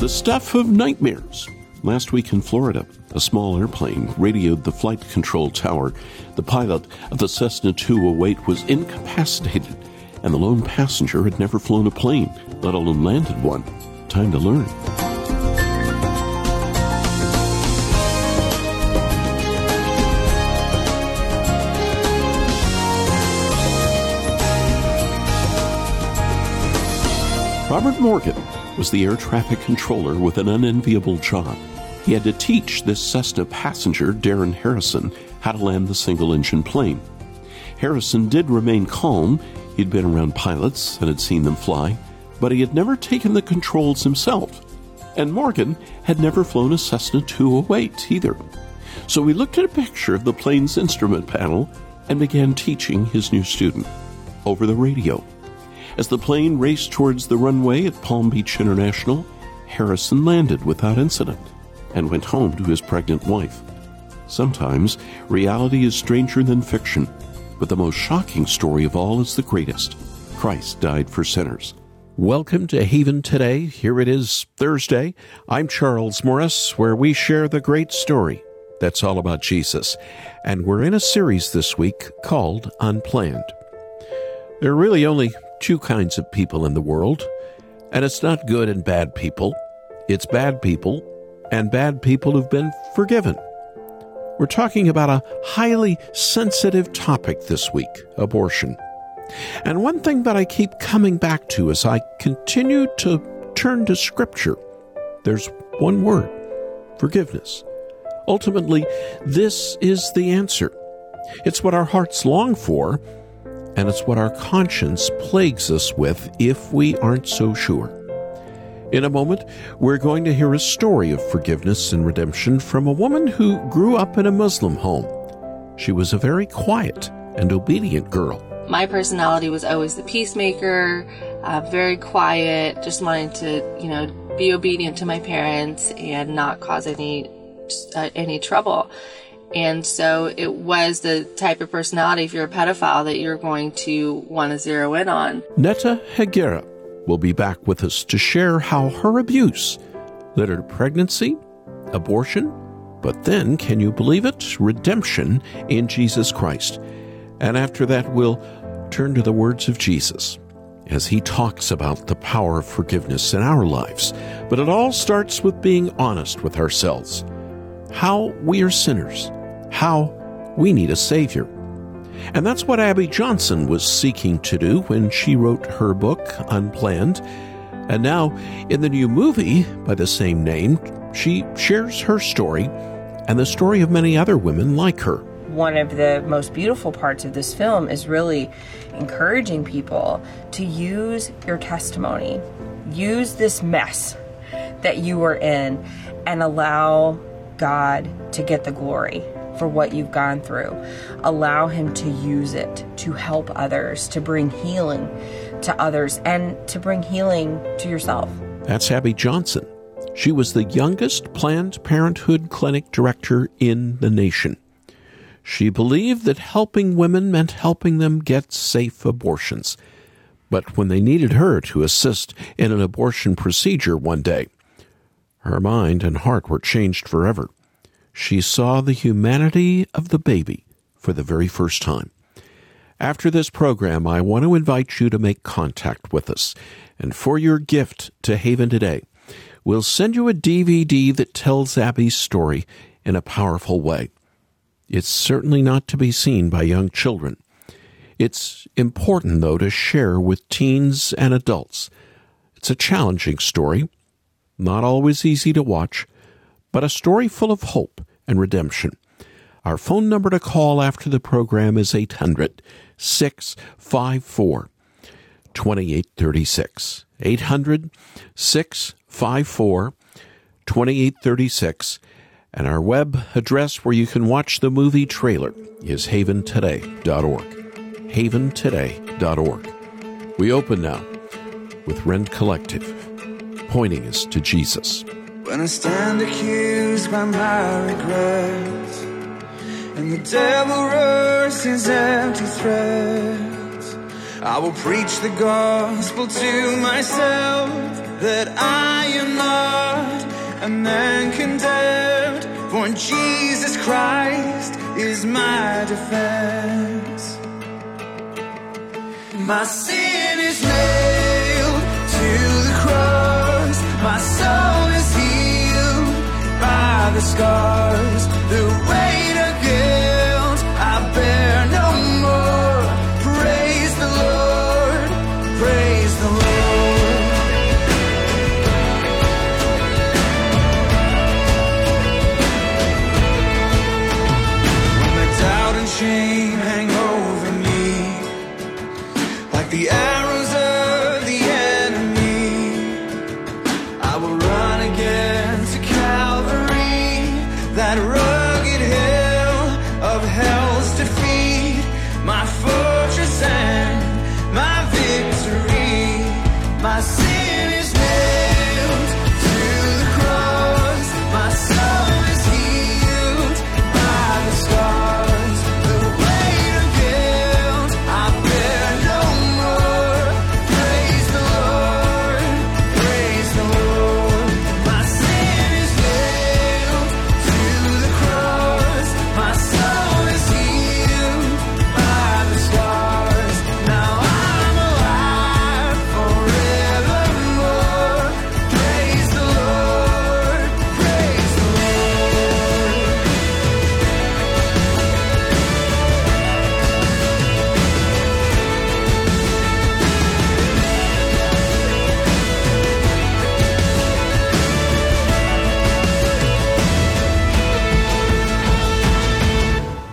The stuff of nightmares. Last week in Florida, a small airplane radioed the flight control tower. The pilot of the Cessna 208 was incapacitated, and the lone passenger had never flown a plane, let alone landed one. Time to learn. Robert Morgan was the air traffic controller with an unenviable job. He had to teach this Cessna passenger, Darren Harrison, how to land the single engine plane. Harrison did remain calm. He'd been around pilots and had seen them fly, but he had never taken the controls himself. And Morgan had never flown a Cessna 208 either. So he looked at a picture of the plane's instrument panel and began teaching his new student over the radio. As the plane raced towards the runway at Palm Beach International, Harrison landed without incident and went home to his pregnant wife. Sometimes reality is stranger than fiction, but the most shocking story of all is the greatest. Christ died for sinners. Welcome to Haven Today. Here it is Thursday. I'm Charles Morris, where we share the great story that's all about Jesus. And we're in a series this week called Unplanned. There are really only two kinds of people in the world, and it's not good and bad people. It's bad people and bad people who've been forgiven. We're talking about a highly sensitive topic this week abortion. And one thing that I keep coming back to as I continue to turn to Scripture, there's one word forgiveness. Ultimately, this is the answer. It's what our hearts long for and it's what our conscience plagues us with if we aren't so sure. In a moment, we're going to hear a story of forgiveness and redemption from a woman who grew up in a Muslim home. She was a very quiet and obedient girl. My personality was always the peacemaker, uh, very quiet, just wanting to, you know, be obedient to my parents and not cause any uh, any trouble. And so it was the type of personality, if you're a pedophile, that you're going to want to zero in on. Netta Higuera will be back with us to share how her abuse led her to pregnancy, abortion, but then, can you believe it? Redemption in Jesus Christ. And after that, we'll turn to the words of Jesus as he talks about the power of forgiveness in our lives. But it all starts with being honest with ourselves. How we are sinners how we need a Savior. And that's what Abby Johnson was seeking to do when she wrote her book, Unplanned. And now, in the new movie by the same name, she shares her story and the story of many other women like her. One of the most beautiful parts of this film is really encouraging people to use your testimony, use this mess that you were in, and allow God to get the glory for what you've gone through. Allow Him to use it to help others, to bring healing to others, and to bring healing to yourself. That's Abby Johnson. She was the youngest Planned Parenthood clinic director in the nation. She believed that helping women meant helping them get safe abortions. But when they needed her to assist in an abortion procedure one day, her mind and heart were changed forever she saw the humanity of the baby for the very first time. After this program, I want to invite you to make contact with us. And for your gift to Haven today, we'll send you a DVD that tells Abby's story in a powerful way. It's certainly not to be seen by young children. It's important, though, to share with teens and adults. It's a challenging story, not always easy to watch, but a story full of hope and redemption. Our phone number to call after the program is 800 654 2836. 800 654 2836. And our web address where you can watch the movie trailer is haventoday.org. Haventoday.org. We open now with Rend Collective, pointing us to Jesus. When I stand accused by my regrets And the devil roars his empty threats I will preach the gospel to myself That I am not a man condemned. For Jesus Christ is my defense. My sin is nailed the scars. The weight of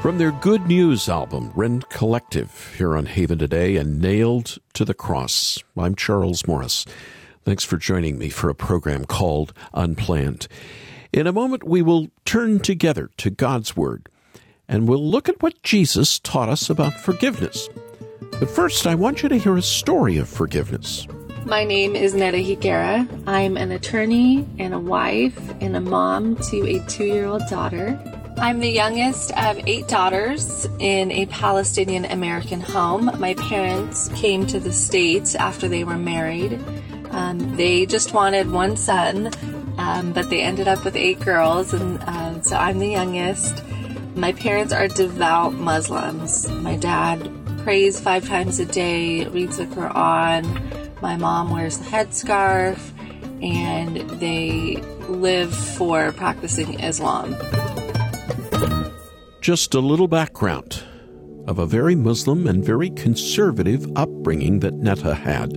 From their Good News album, Rend Collective, here on Haven today, and Nailed to the Cross. I'm Charles Morris. Thanks for joining me for a program called Unplanned. In a moment, we will turn together to God's Word, and we'll look at what Jesus taught us about forgiveness. But first, I want you to hear a story of forgiveness. My name is Netta Higuera. I'm an attorney and a wife and a mom to a two year old daughter. I'm the youngest of eight daughters in a Palestinian American home. My parents came to the States after they were married. Um, they just wanted one son, um, but they ended up with eight girls, and uh, so I'm the youngest. My parents are devout Muslims. My dad prays five times a day, reads the Quran. My mom wears a headscarf, and they live for practicing Islam. Just a little background of a very Muslim and very conservative upbringing that Netta had.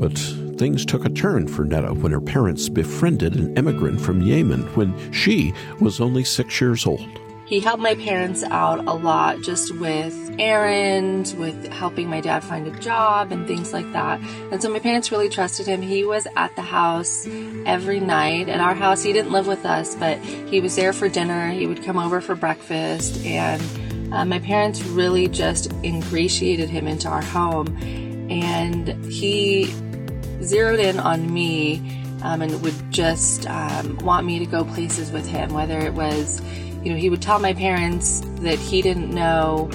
But things took a turn for Netta when her parents befriended an immigrant from Yemen when she was only six years old. He helped my parents out a lot just with errands, with helping my dad find a job and things like that. And so my parents really trusted him. He was at the house every night at our house. He didn't live with us, but he was there for dinner. He would come over for breakfast. And uh, my parents really just ingratiated him into our home. And he zeroed in on me um, and would just um, want me to go places with him, whether it was, you know, he would tell my parents that he didn't know,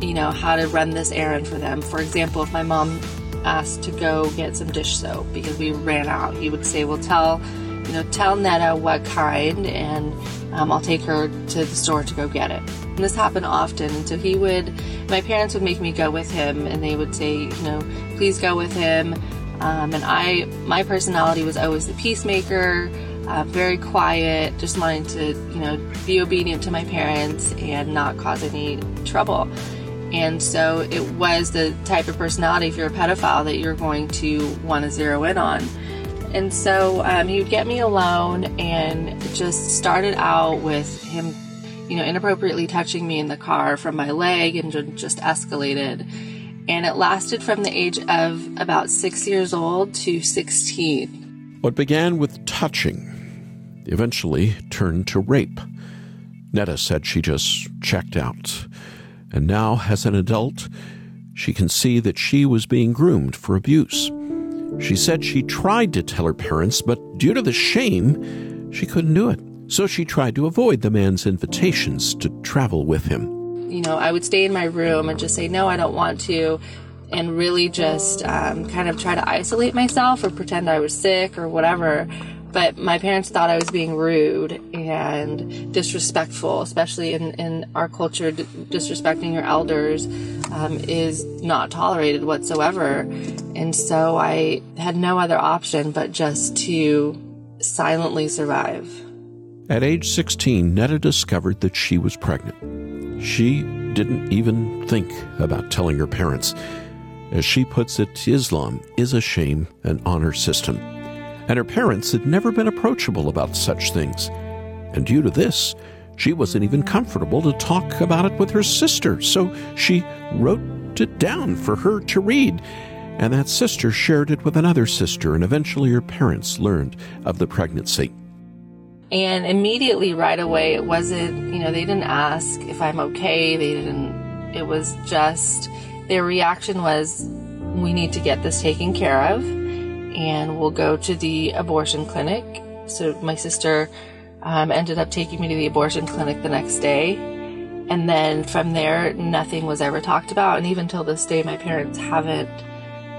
you know, how to run this errand for them. For example, if my mom asked to go get some dish soap because we ran out, he would say, well, tell, you know, tell Netta what kind and um, I'll take her to the store to go get it. And this happened often. And so he would, my parents would make me go with him and they would say, you know, please go with him. Um, and I, my personality was always the peacemaker, uh, very quiet, just wanting to, you know, be obedient to my parents and not cause any trouble. And so it was the type of personality, if you're a pedophile, that you're going to want to zero in on. And so um, he would get me alone and just started out with him, you know, inappropriately touching me in the car from my leg and just escalated. And it lasted from the age of about six years old to 16. What began with touching eventually turned to rape. Netta said she just checked out. And now, as an adult, she can see that she was being groomed for abuse. She said she tried to tell her parents, but due to the shame, she couldn't do it. So she tried to avoid the man's invitations to travel with him. You know, I would stay in my room and just say, no, I don't want to, and really just um, kind of try to isolate myself or pretend I was sick or whatever. but my parents thought I was being rude and disrespectful, especially in, in our culture. D- disrespecting your elders um, is not tolerated whatsoever. And so I had no other option but just to silently survive. At age 16, Netta discovered that she was pregnant. She didn't even think about telling her parents. As she puts it, Islam is a shame and honor system and her parents had never been approachable about such things. And due to this, she wasn't even comfortable to talk about it with her sister, so she wrote it down for her to read. And that sister shared it with another sister, and eventually her parents learned of the pregnancy. And immediately, right away, it wasn't, you know, they didn't ask if I'm okay. They didn't, it was just, their reaction was, we need to get this taken care of and we'll go to the abortion clinic. So my sister um, ended up taking me to the abortion clinic the next day. And then from there, nothing was ever talked about. And even till this day, my parents haven't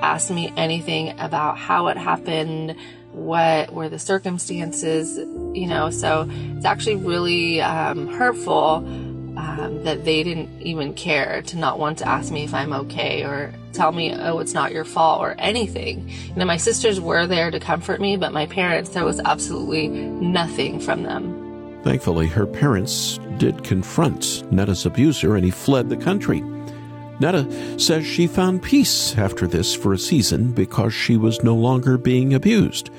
asked me anything about how it happened, what were the circumstances, you know. So it's actually really um, hurtful um, that they didn't even care to not want to ask me if I'm okay or tell me, oh, it's not your fault or anything. You know, my sisters were there to comfort me, but my parents, there was absolutely nothing from them. Thankfully, her parents did confront Netta's abuser and he fled the country. Netta says she found peace after this for a season because she was no longer being abused.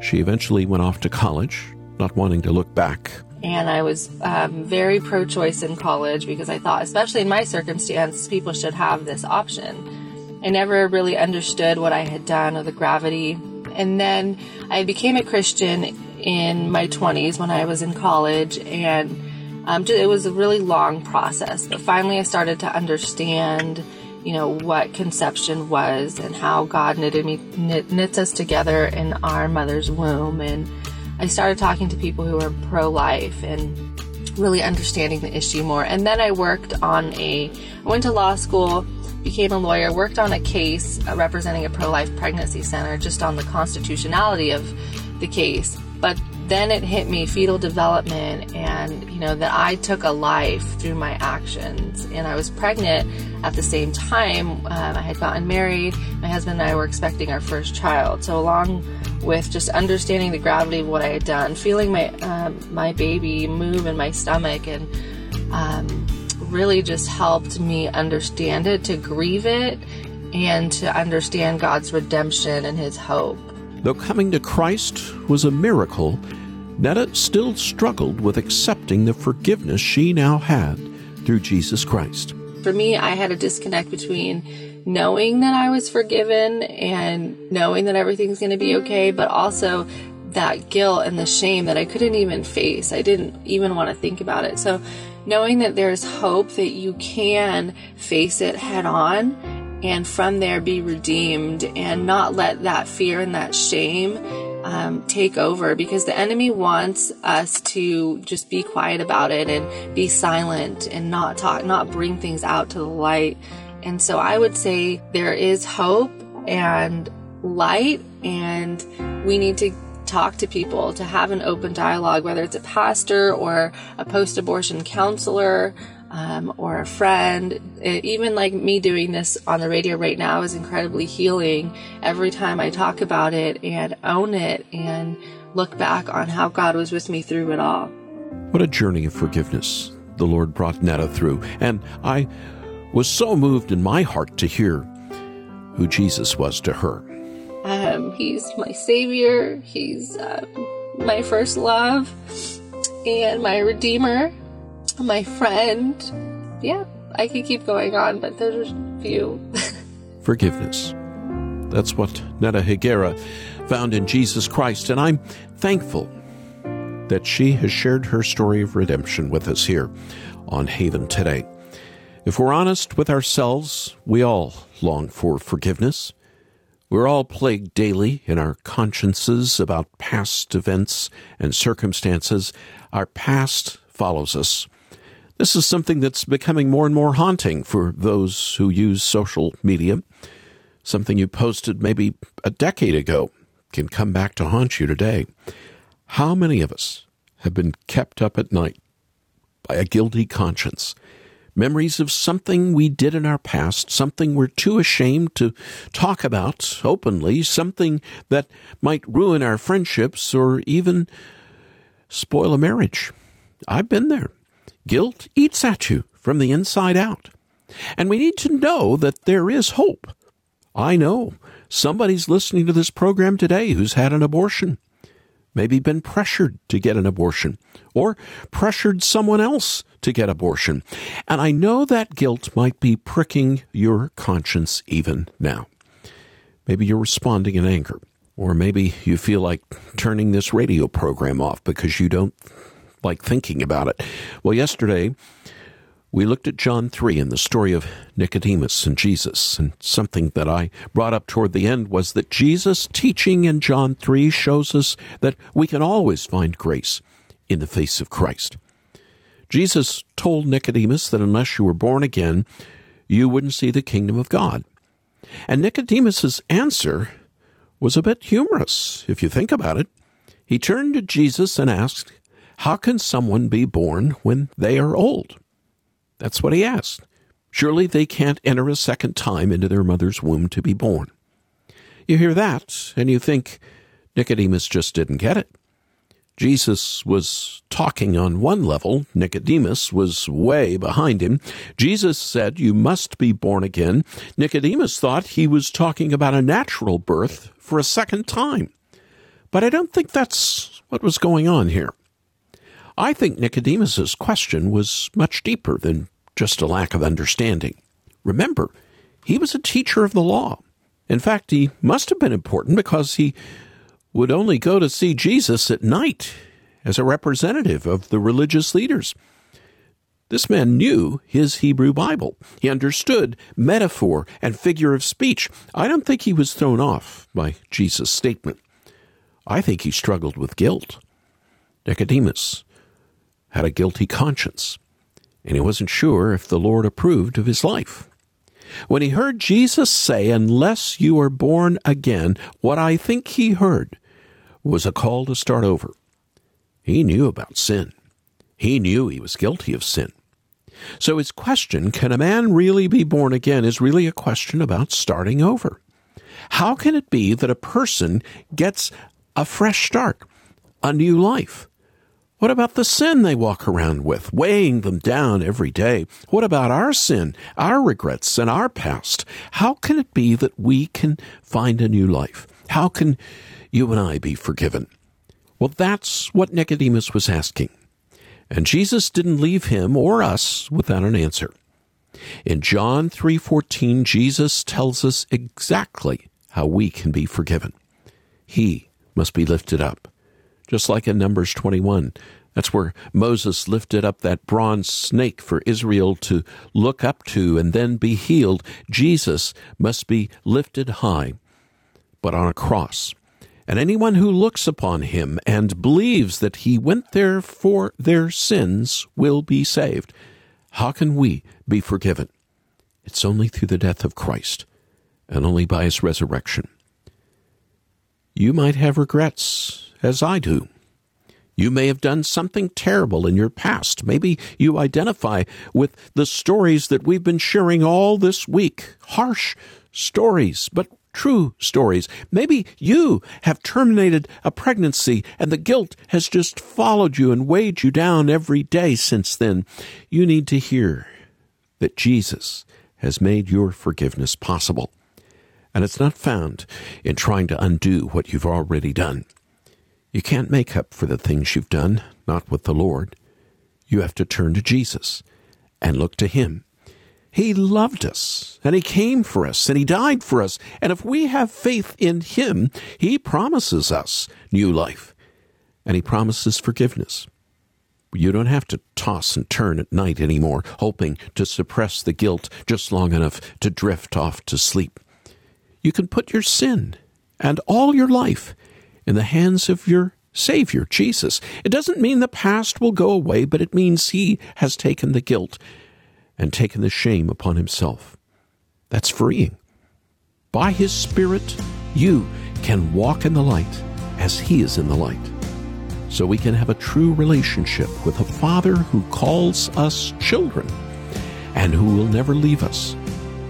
She eventually went off to college, not wanting to look back and I was um, very pro choice in college because I thought, especially in my circumstance, people should have this option. I never really understood what I had done or the gravity. And then I became a Christian in my 20s when I was in college, and um, it was a really long process. But finally, I started to understand, you know, what conception was and how God knitted me, knit, knits us together in our mother's womb. And I started talking to people who were pro life and really understanding the issue more. And then I worked on a, I went to law school, became a lawyer, worked on a case uh, representing a pro life pregnancy center just on the constitutionality of the case. But then it hit me fetal development and you know that I took a life through my actions. And I was pregnant at the same time um, I had gotten married. My husband and I were expecting our first child. So along with just understanding the gravity of what I had done, feeling my um, my baby move in my stomach, and um, really just helped me understand it, to grieve it, and to understand God's redemption and His hope. Though coming to Christ was a miracle, Netta still struggled with accepting the forgiveness she now had through Jesus Christ. For me, I had a disconnect between knowing that I was forgiven and knowing that everything's going to be okay, but also that guilt and the shame that I couldn't even face. I didn't even want to think about it. So, knowing that there's hope that you can face it head on and from there be redeemed and not let that fear and that shame um, take over because the enemy wants us to just be quiet about it and be silent and not talk, not bring things out to the light. And so I would say there is hope and light, and we need to talk to people, to have an open dialogue, whether it's a pastor or a post abortion counselor. Um, or a friend, it, even like me doing this on the radio right now is incredibly healing every time I talk about it and own it and look back on how God was with me through it all. What a journey of forgiveness the Lord brought Netta through. And I was so moved in my heart to hear who Jesus was to her. Um, he's my savior. He's uh, my first love and my redeemer, my friend. Yeah, I could keep going on, but there's a few. Forgiveness. That's what Netta Higuera found in Jesus Christ, and I'm thankful that she has shared her story of redemption with us here on Haven today. If we're honest with ourselves, we all long for forgiveness. We're all plagued daily in our consciences about past events and circumstances. Our past follows us. This is something that's becoming more and more haunting for those who use social media. Something you posted maybe a decade ago can come back to haunt you today. How many of us have been kept up at night by a guilty conscience? Memories of something we did in our past, something we're too ashamed to talk about openly, something that might ruin our friendships or even spoil a marriage. I've been there. Guilt eats at you from the inside out. And we need to know that there is hope. I know somebody's listening to this program today who's had an abortion, maybe been pressured to get an abortion, or pressured someone else to get abortion. And I know that guilt might be pricking your conscience even now. Maybe you're responding in anger, or maybe you feel like turning this radio program off because you don't like thinking about it. Well, yesterday, we looked at John 3 and the story of Nicodemus and Jesus. And something that I brought up toward the end was that Jesus' teaching in John 3 shows us that we can always find grace in the face of Christ. Jesus told Nicodemus that unless you were born again, you wouldn't see the kingdom of God. And Nicodemus's answer was a bit humorous, if you think about it. He turned to Jesus and asked, How can someone be born when they are old? That's what he asked. Surely they can't enter a second time into their mother's womb to be born. You hear that, and you think Nicodemus just didn't get it. Jesus was talking on one level, Nicodemus was way behind him. Jesus said, You must be born again. Nicodemus thought he was talking about a natural birth for a second time. But I don't think that's what was going on here. I think Nicodemus's question was much deeper than just a lack of understanding. Remember, he was a teacher of the law. In fact, he must have been important because he would only go to see Jesus at night as a representative of the religious leaders. This man knew his Hebrew Bible. He understood metaphor and figure of speech. I don't think he was thrown off by Jesus' statement. I think he struggled with guilt. Nicodemus had a guilty conscience, and he wasn't sure if the Lord approved of his life. When he heard Jesus say, Unless you are born again, what I think he heard was a call to start over. He knew about sin. He knew he was guilty of sin. So his question, can a man really be born again, is really a question about starting over. How can it be that a person gets a fresh start, a new life? What about the sin they walk around with, weighing them down every day? What about our sin, our regrets, and our past? How can it be that we can find a new life? How can you and I be forgiven? Well, that's what Nicodemus was asking. And Jesus didn't leave him or us without an answer. In John 3:14, Jesus tells us exactly how we can be forgiven. He must be lifted up just like in Numbers 21. That's where Moses lifted up that bronze snake for Israel to look up to and then be healed. Jesus must be lifted high, but on a cross. And anyone who looks upon him and believes that he went there for their sins will be saved. How can we be forgiven? It's only through the death of Christ and only by his resurrection. You might have regrets as I do. You may have done something terrible in your past. Maybe you identify with the stories that we've been sharing all this week. Harsh stories, but true stories. Maybe you have terminated a pregnancy and the guilt has just followed you and weighed you down every day since then. You need to hear that Jesus has made your forgiveness possible. And it's not found in trying to undo what you've already done. You can't make up for the things you've done, not with the Lord. You have to turn to Jesus and look to Him. He loved us and He came for us and He died for us. And if we have faith in Him, He promises us new life and He promises forgiveness. You don't have to toss and turn at night anymore, hoping to suppress the guilt just long enough to drift off to sleep. You can put your sin and all your life in the hands of your Savior, Jesus. It doesn't mean the past will go away, but it means He has taken the guilt and taken the shame upon Himself. That's freeing. By His Spirit, you can walk in the light as He is in the light. So we can have a true relationship with a Father who calls us children and who will never leave us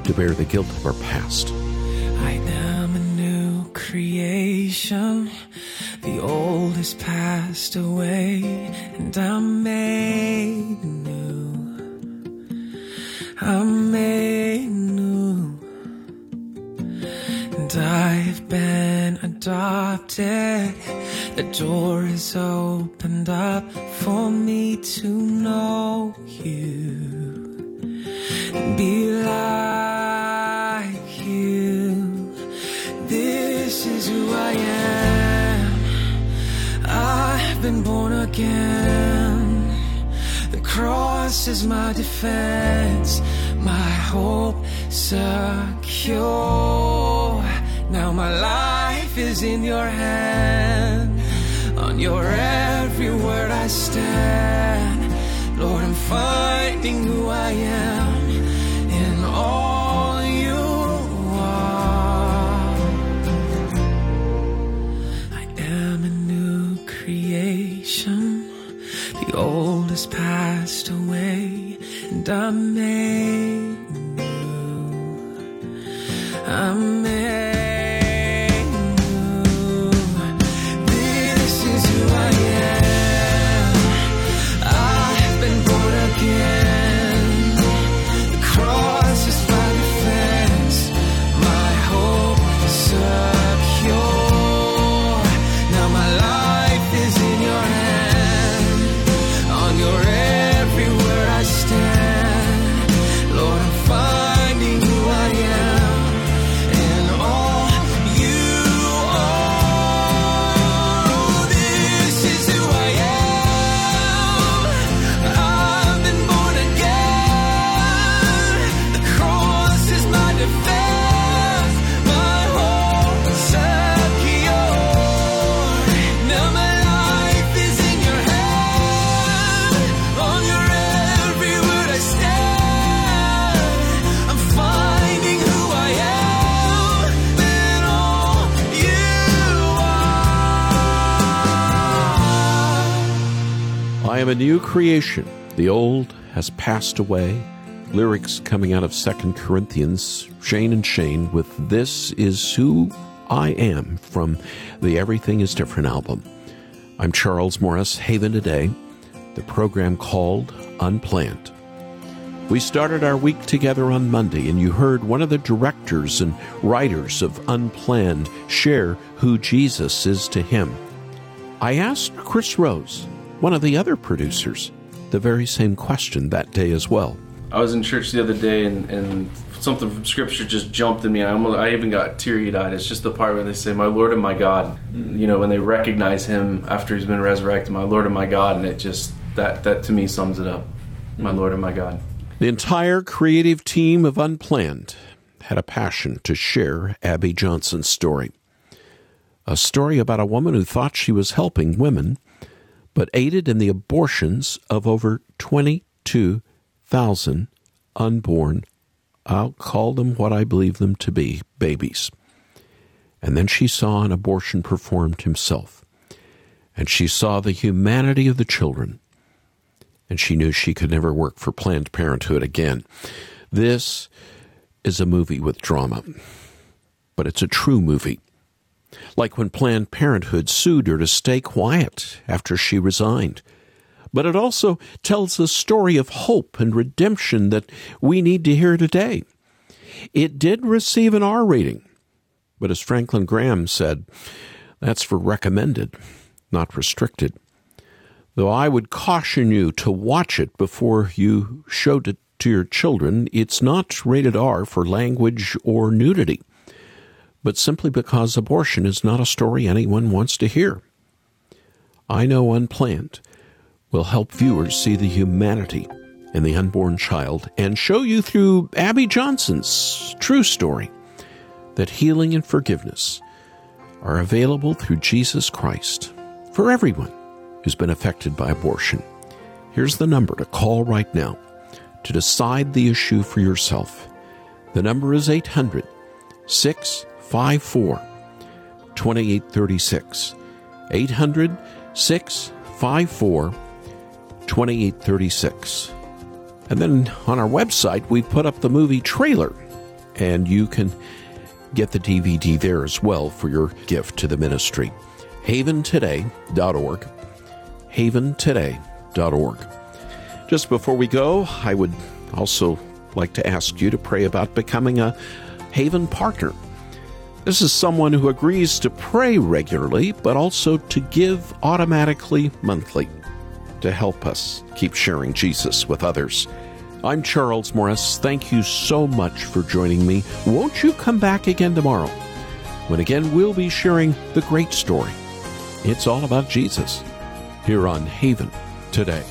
to bear the guilt of our past. I new creation. The old has passed away, and I'm made new. I'm made new. And I've been adopted. The door is opened up for me to know you. Be been born again. The cross is my defense, my hope secure. Now my life is in your hand. On your every word I stand. Lord, I'm finding who I am and I'm creation. The old has passed away. Lyrics coming out of Second Corinthians, Shane and Shane with This Is Who I Am from the Everything is Different album. I'm Charles Morris, Haven Today, the program called Unplanned. We started our week together on Monday, and you heard one of the directors and writers of Unplanned share who Jesus is to him. I asked Chris Rose, one of the other producers, the very same question that day as well. I was in church the other day and, and something from scripture just jumped in me. I almost, I even got teary eyed. It's just the part where they say, "My Lord and my God," mm. you know, when they recognize Him after He's been resurrected, "My Lord and my God," and it just that that to me sums it up. My mm. Lord and my God. The entire creative team of Unplanned had a passion to share Abby Johnson's story. A story about a woman who thought she was helping women, but aided in the abortions of over 22,000 unborn, I'll call them what I believe them to be, babies. And then she saw an abortion performed himself. And she saw the humanity of the children and she knew she could never work for Planned Parenthood again. This is a movie with drama, but it's a true movie. Like when Planned Parenthood sued her to stay quiet after she resigned. But it also tells a story of hope and redemption that we need to hear today. It did receive an R rating, but as Franklin Graham said, that's for recommended, not restricted though I would caution you to watch it before you showed it to your children. It's not rated R for language or nudity, but simply because abortion is not a story anyone wants to hear. I know Unplanned will help viewers see the humanity in the unborn child and show you through Abby Johnson's true story that healing and forgiveness are available through Jesus Christ for everyone who's been affected by abortion. Here's the number to call right now to decide the issue for yourself. The number is 800 654 2836. 800 654 2836. And then on our website, we put up the movie trailer, and you can get the DVD there as well for your gift to the ministry. haventoday.org. haventoday.org. Just before we go, I would also like to ask you to pray about becoming a Haven partner. This is someone who agrees to pray regularly, but also to give automatically monthly to help us keep sharing Jesus with others. I'm Charles Morris. Thank you so much for joining me. Won't you come back again tomorrow? When again we'll be sharing the great story. It's all about Jesus here on Haven today.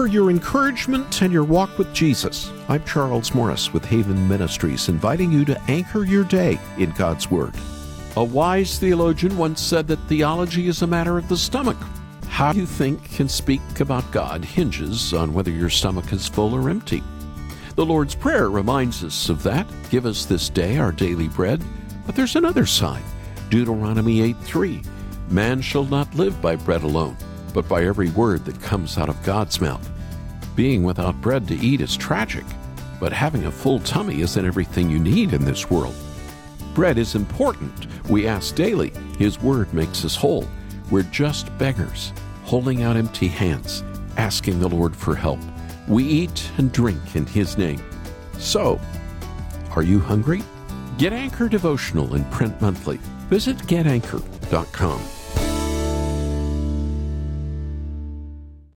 For your encouragement and your walk with Jesus. I'm Charles Morris with Haven Ministries, inviting you to anchor your day in God's Word. A wise theologian once said that theology is a matter of the stomach. How you think and speak about God hinges on whether your stomach is full or empty. The Lord's Prayer reminds us of that. Give us this day our daily bread. But there's another side. Deuteronomy 8 3. Man shall not live by bread alone but by every word that comes out of God's mouth. Being without bread to eat is tragic, but having a full tummy isn't everything you need in this world. Bread is important. We ask daily. His word makes us whole. We're just beggars, holding out empty hands, asking the Lord for help. We eat and drink in His name. So, are you hungry? Get Anchor Devotional in print monthly. Visit getanchor.com.